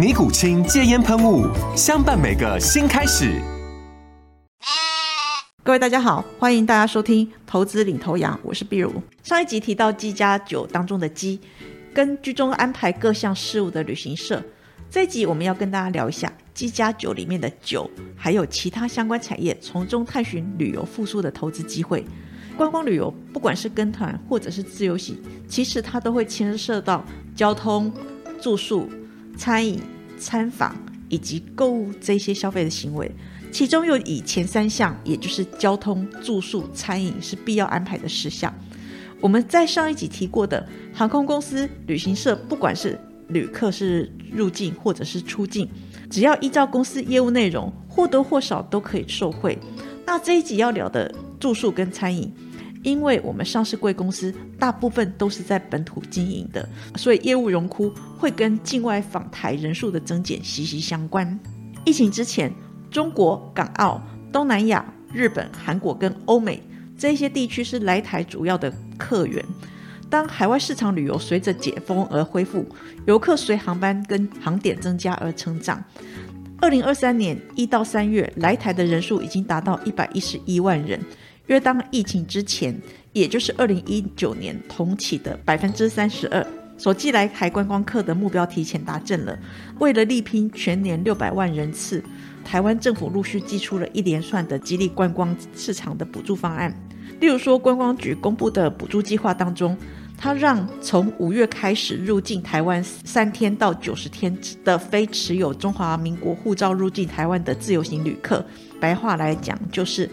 尼古清戒烟喷雾，相伴每个新开始。各位大家好，欢迎大家收听《投资领头羊》，我是碧如。上一集提到鸡加酒当中的鸡，跟居中安排各项事务的旅行社。这一集我们要跟大家聊一下鸡加酒里面的酒，还有其他相关产业，从中探寻旅游复苏的投资机会。观光旅游不管是跟团或者是自由行，其实它都会牵涉到交通、住宿。餐饮、参访以及购物这些消费的行为，其中又以前三项，也就是交通、住宿、餐饮是必要安排的事项。我们在上一集提过的航空公司、旅行社，不管是旅客是入境或者是出境，只要依照公司业务内容，或多或少都可以受惠。那这一集要聊的住宿跟餐饮。因为我们上市贵公司大部分都是在本土经营的，所以业务荣枯会跟境外访台人数的增减息息相关。疫情之前，中国、港澳、东南亚、日本、韩国跟欧美这些地区是来台主要的客源。当海外市场旅游随着解封而恢复，游客随航班跟航点增加而成长。二零二三年一到三月来台的人数已经达到一百一十一万人。约当疫情之前，也就是二零一九年同期的百分之三十二，所寄来台观光客的目标提前达阵了。为了力拼全年六百万人次，台湾政府陆续寄出了一连串的激励观光市场的补助方案。例如说，观光局公布的补助计划当中，它让从五月开始入境台湾三天到九十天的非持有中华民国护照入境台湾的自由行旅客，白话来讲就是。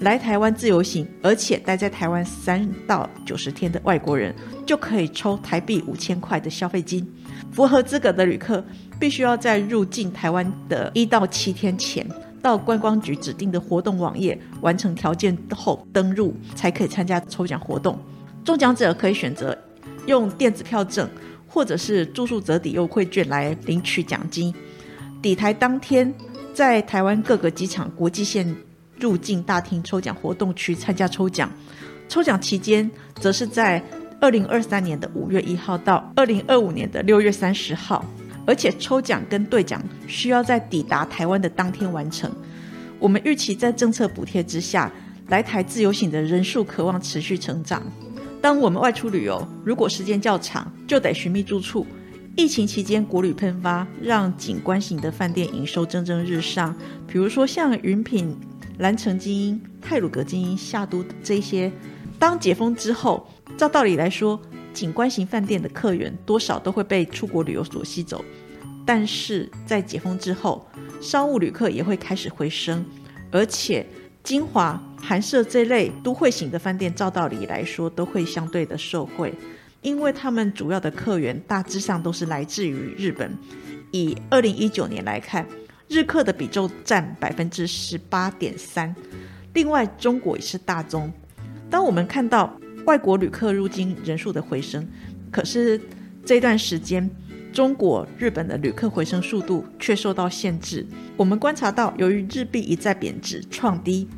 来台湾自由行，而且待在台湾三到九十天的外国人，就可以抽台币五千块的消费金。符合资格的旅客，必须要在入境台湾的一到七天前，到观光局指定的活动网页完成条件后登入，才可以参加抽奖活动。中奖者可以选择用电子票证，或者是住宿折抵优惠券来领取奖金。抵台当天，在台湾各个机场、国际线。入境大厅抽奖活动区参加抽奖，抽奖期间则是在二零二三年的五月一号到二零二五年的六月三十号，而且抽奖跟兑奖需要在抵达台湾的当天完成。我们预期在政策补贴之下，来台自由行的人数渴望持续成长。当我们外出旅游，如果时间较长，就得寻觅住处。疫情期间国旅喷发，让景观型的饭店营收蒸蒸日上，比如说像云品。蓝城精英、泰鲁格精英、夏都这些，当解封之后，照道理来说，景观型饭店的客源多少都会被出国旅游所吸走。但是在解封之后，商务旅客也会开始回升，而且金华、韩舍这类都会型的饭店，照道理来说都会相对的受惠，因为他们主要的客源大致上都是来自于日本。以二零一九年来看。日客的比重占百分之十八点三，另外中国也是大宗。当我们看到外国旅客入境人数的回升，可是这段时间中国、日本的旅客回升速度却受到限制。我们观察到，由于日币一再贬值创低，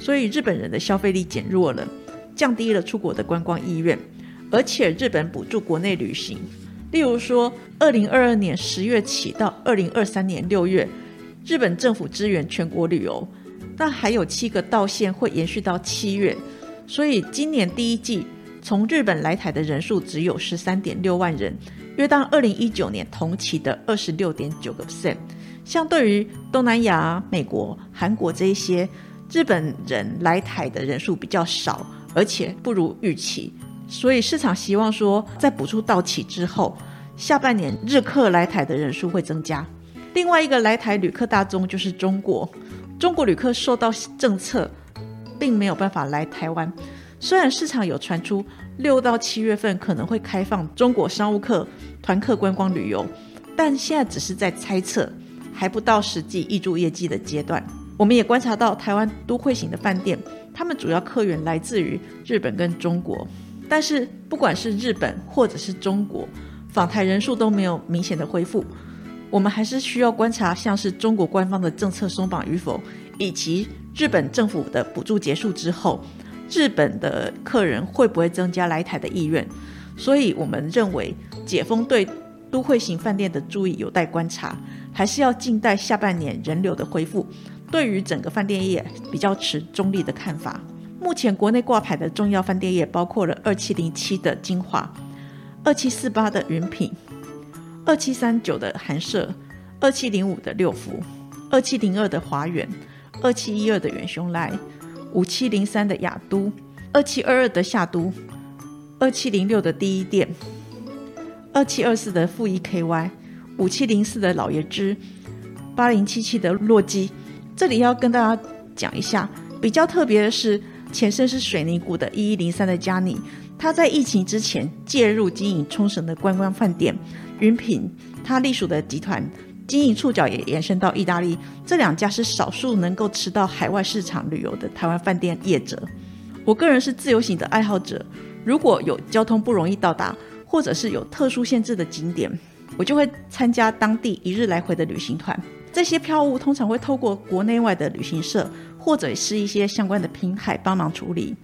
所以日本人的消费力减弱了，降低了出国的观光意愿。而且日本补助国内旅行，例如说，二零二二年十月起到二零二三年六月。日本政府支援全国旅游，那还有七个道线会延续到七月，所以今年第一季从日本来台的人数只有十三点六万人，约当二零一九年同期的二十六点九个 percent。相对于东南亚、美国、韩国这一些，日本人来台的人数比较少，而且不如预期，所以市场希望说，在补助到期之后，下半年日客来台的人数会增加。另外一个来台旅客大宗就是中国，中国旅客受到政策，并没有办法来台湾。虽然市场有传出六到七月份可能会开放中国商务客、团客观光旅游，但现在只是在猜测，还不到实际挹注业绩的阶段。我们也观察到台湾都会型的饭店，他们主要客源来自于日本跟中国，但是不管是日本或者是中国，访台人数都没有明显的恢复。我们还是需要观察，像是中国官方的政策松绑与否，以及日本政府的补助结束之后，日本的客人会不会增加来台的意愿。所以，我们认为解封对都会型饭店的注意有待观察，还是要静待下半年人流的恢复。对于整个饭店业比较持中立的看法。目前国内挂牌的重要饭店业包括了二七零七的金华、二七四八的云品、二七三九的寒舍、二七零五的六福、二七零二的华远、二七一二的远雄来、五七零三的雅都、二七二二的夏都、二七零六的第一店、二七二四的富一 KY、五七零四的老爷之、八零七七的洛基。这里要跟大家讲一下，比较特别的是，前身是水泥股的一一零三的嘉尼，他在疫情之前介入经营冲绳的观光饭店云品，他隶属的集团经营触角也延伸到意大利，这两家是少数能够吃到海外市场旅游的台湾饭店业者。我个人是自由行的爱好者，如果有交通不容易到达，或者是有特殊限制的景点，我就会参加当地一日来回的旅行团。这些票务通常会透过国内外的旅行社或者是一些相关的平台帮忙处理。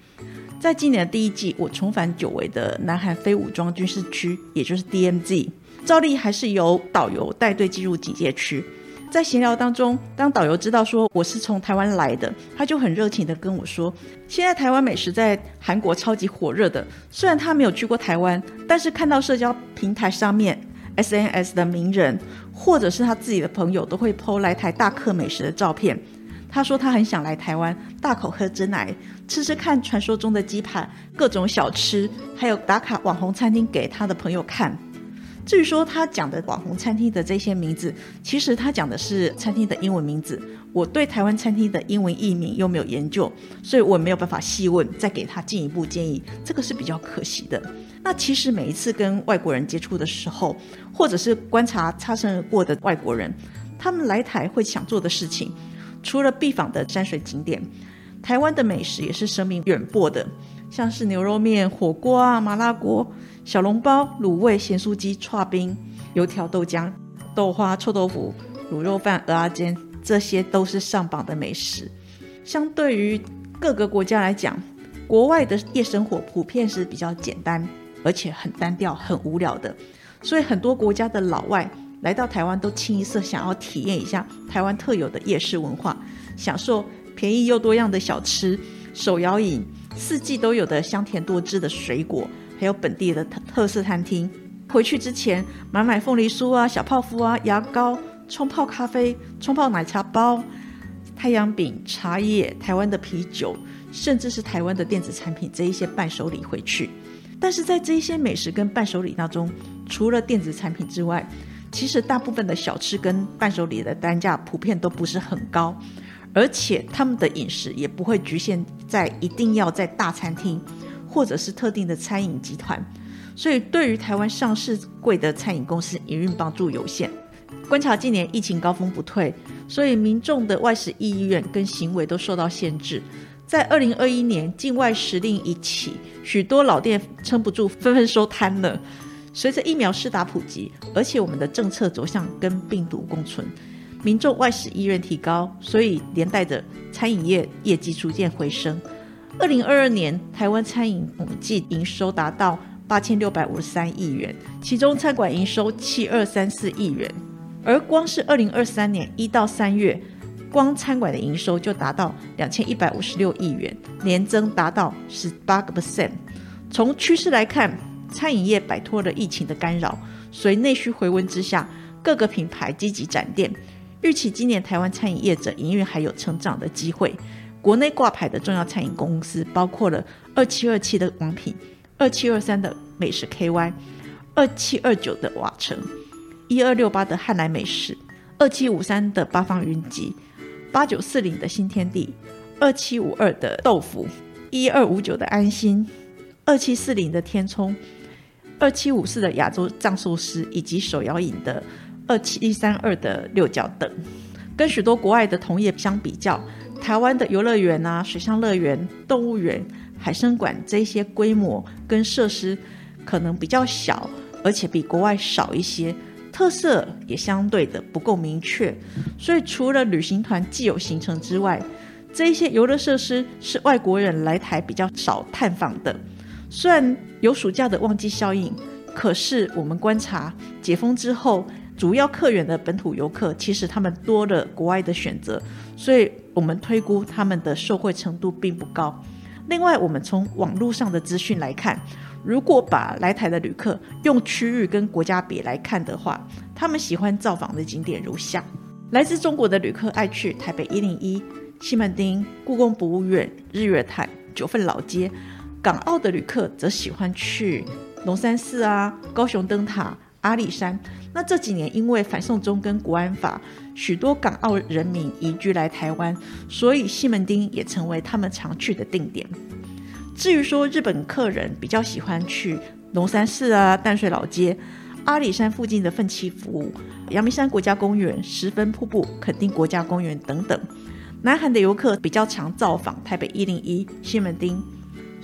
在今年的第一季，我重返久违的南韩非武装军事区，也就是 DMZ，照例还是由导游带队进入警戒区。在闲聊当中，当导游知道说我是从台湾来的，他就很热情的跟我说：“现在台湾美食在韩国超级火热的，虽然他没有去过台湾，但是看到社交平台上面。” SNS 的名人，或者是他自己的朋友，都会 PO 来台大客美食的照片。他说他很想来台湾大口喝真奶，吃吃看传说中的鸡排、各种小吃，还有打卡网红餐厅给他的朋友看。至于说他讲的网红餐厅的这些名字，其实他讲的是餐厅的英文名字。我对台湾餐厅的英文译名又没有研究，所以我没有办法细问，再给他进一步建议，这个是比较可惜的。那其实每一次跟外国人接触的时候，或者是观察擦身而过的外国人，他们来台会想做的事情，除了必访的山水景点，台湾的美食也是声名远播的，像是牛肉面、火锅啊、麻辣锅、小笼包、卤味、咸酥鸡、串冰、油条、豆浆、豆花、臭豆腐、卤肉饭、鹅阿煎。这些都是上榜的美食。相对于各个国家来讲，国外的夜生活普遍是比较简单，而且很单调、很无聊的。所以很多国家的老外来到台湾，都清一色想要体验一下台湾特有的夜市文化，享受便宜又多样的小吃、手摇饮、四季都有的香甜多汁的水果，还有本地的特色餐厅。回去之前买买凤梨酥啊、小泡芙啊、牙膏。冲泡咖啡、冲泡奶茶包、太阳饼、茶叶、台湾的啤酒，甚至是台湾的电子产品这一些伴手礼回去。但是在这一些美食跟伴手礼当中，除了电子产品之外，其实大部分的小吃跟伴手礼的单价普遍都不是很高，而且他们的饮食也不会局限在一定要在大餐厅或者是特定的餐饮集团，所以对于台湾上市贵的餐饮公司营运帮助有限。观察近年疫情高峰不退，所以民众的外食意愿跟行为都受到限制。在二零二一年境外时令一起，许多老店撑不住，纷纷收摊了。随着疫苗施打普及，而且我们的政策走向跟病毒共存，民众外食意愿提高，所以连带着餐饮业业绩逐渐回升。二零二二年台湾餐饮统计营收达到八千六百五十三亿元，其中餐馆营收七二三四亿元。而光是二零二三年一到三月，光餐馆的营收就达到两千一百五十六亿元，年增达到十八个 percent。从趋势来看，餐饮业摆脱了疫情的干扰，随内需回温之下，各个品牌积极展店，预期今年台湾餐饮业者营运还有成长的机会。国内挂牌的重要餐饮公司包括了二七二七的王品、二七二三的美食 KY、二七二九的瓦城、一二六八的汉来美食、二七五三的八方云集、八九四零的新天地、二七五二的豆腐、一二五九的安心、二七四零的天聪、二七五四的亚洲藏寿司以及手摇饮的二七一三二的六角等。跟许多国外的同业相比较，台湾的游乐园啊、水上乐园、动物园、海参馆这些规模跟设施可能比较小，而且比国外少一些，特色也相对的不够明确。所以除了旅行团既有行程之外，这一些游乐设施是外国人来台比较少探访的。虽然有暑假的旺季效应，可是我们观察解封之后。主要客源的本土游客，其实他们多了国外的选择，所以我们推估他们的受惠程度并不高。另外，我们从网络上的资讯来看，如果把来台的旅客用区域跟国家比来看的话，他们喜欢造访的景点如下：来自中国的旅客爱去台北一零一、西门町、故宫博物院、日月潭、九份老街；港澳的旅客则喜欢去龙山寺啊、高雄灯塔。阿里山，那这几年因为反送中跟国安法，许多港澳人民移居来台湾，所以西门町也成为他们常去的定点。至于说日本客人比较喜欢去龙山寺啊、淡水老街、阿里山附近的奋起湖、阳明山国家公园、十分瀑布、垦丁国家公园等等。南韩的游客比较常造访台北一零一、西门町。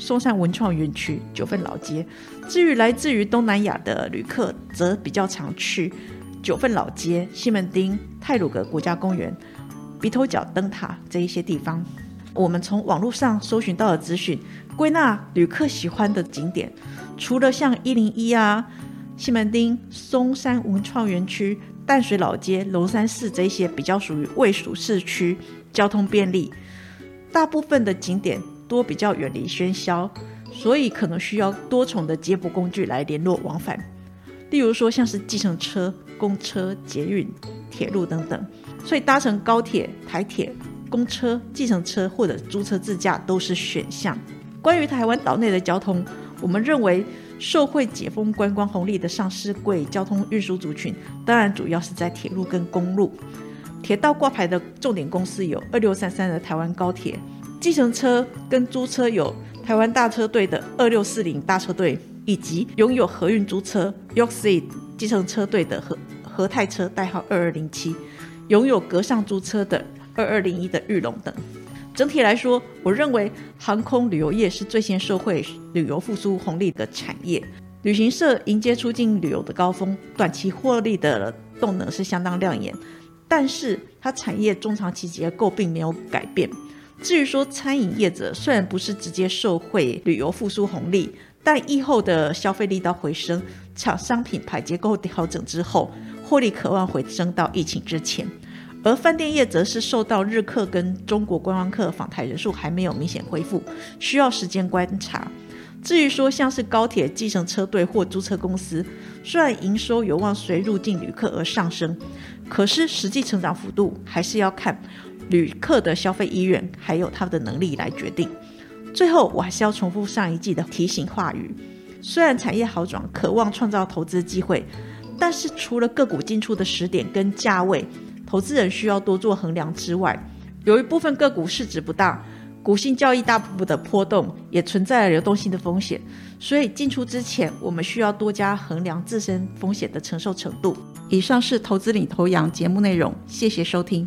松山文创园区、九份老街。至于来自于东南亚的旅客，则比较常去九份老街、西门町、泰鲁阁国家公园、鼻头角灯塔这一些地方。我们从网络上搜寻到的资讯，归纳旅客喜欢的景点，除了像一零一啊、西门町、松山文创园区、淡水老街、龙山寺这些比较属于未属市区，交通便利，大部分的景点。多比较远离喧嚣，所以可能需要多重的接驳工具来联络往返。例如说，像是计程车、公车、捷运、铁路等等。所以搭乘高铁、台铁、公车、计程车或者租车自驾都是选项。关于台湾岛内的交通，我们认为受惠解封观光红利的上市贵交通运输族群，当然主要是在铁路跟公路。铁道挂牌的重点公司有二六三三的台湾高铁。计程车跟租车有台湾大车队的二六四零大车队，以及拥有合运租车 Yorkseed 计程车队的和和泰车代号二二零七，拥有格上租车的二二零一的玉龙等。整体来说，我认为航空旅游业是最先受惠旅游复苏红利的产业。旅行社迎接出境旅游的高峰，短期获利的动能是相当亮眼，但是它产业中长期结构并没有改变。至于说餐饮业者虽然不是直接受惠旅游复苏红利，但疫后的消费力道回升，厂商品牌结构调整之后，获利渴望回升到疫情之前。而饭店业则是受到日客跟中国观光客访台人数还没有明显恢复，需要时间观察。至于说像是高铁、计程车队或租车公司，虽然营收有望随入境旅客而上升，可是实际成长幅度还是要看。旅客的消费意愿还有他的能力来决定。最后，我还是要重复上一季的提醒话语：虽然产业好转，渴望创造投资机会，但是除了个股进出的时点跟价位，投资人需要多做衡量之外，有一部分个股市值不大，股性交易大幅度的波动，也存在流动性的风险。所以进出之前，我们需要多加衡量自身风险的承受程度。以上是投资领头羊节目内容，谢谢收听。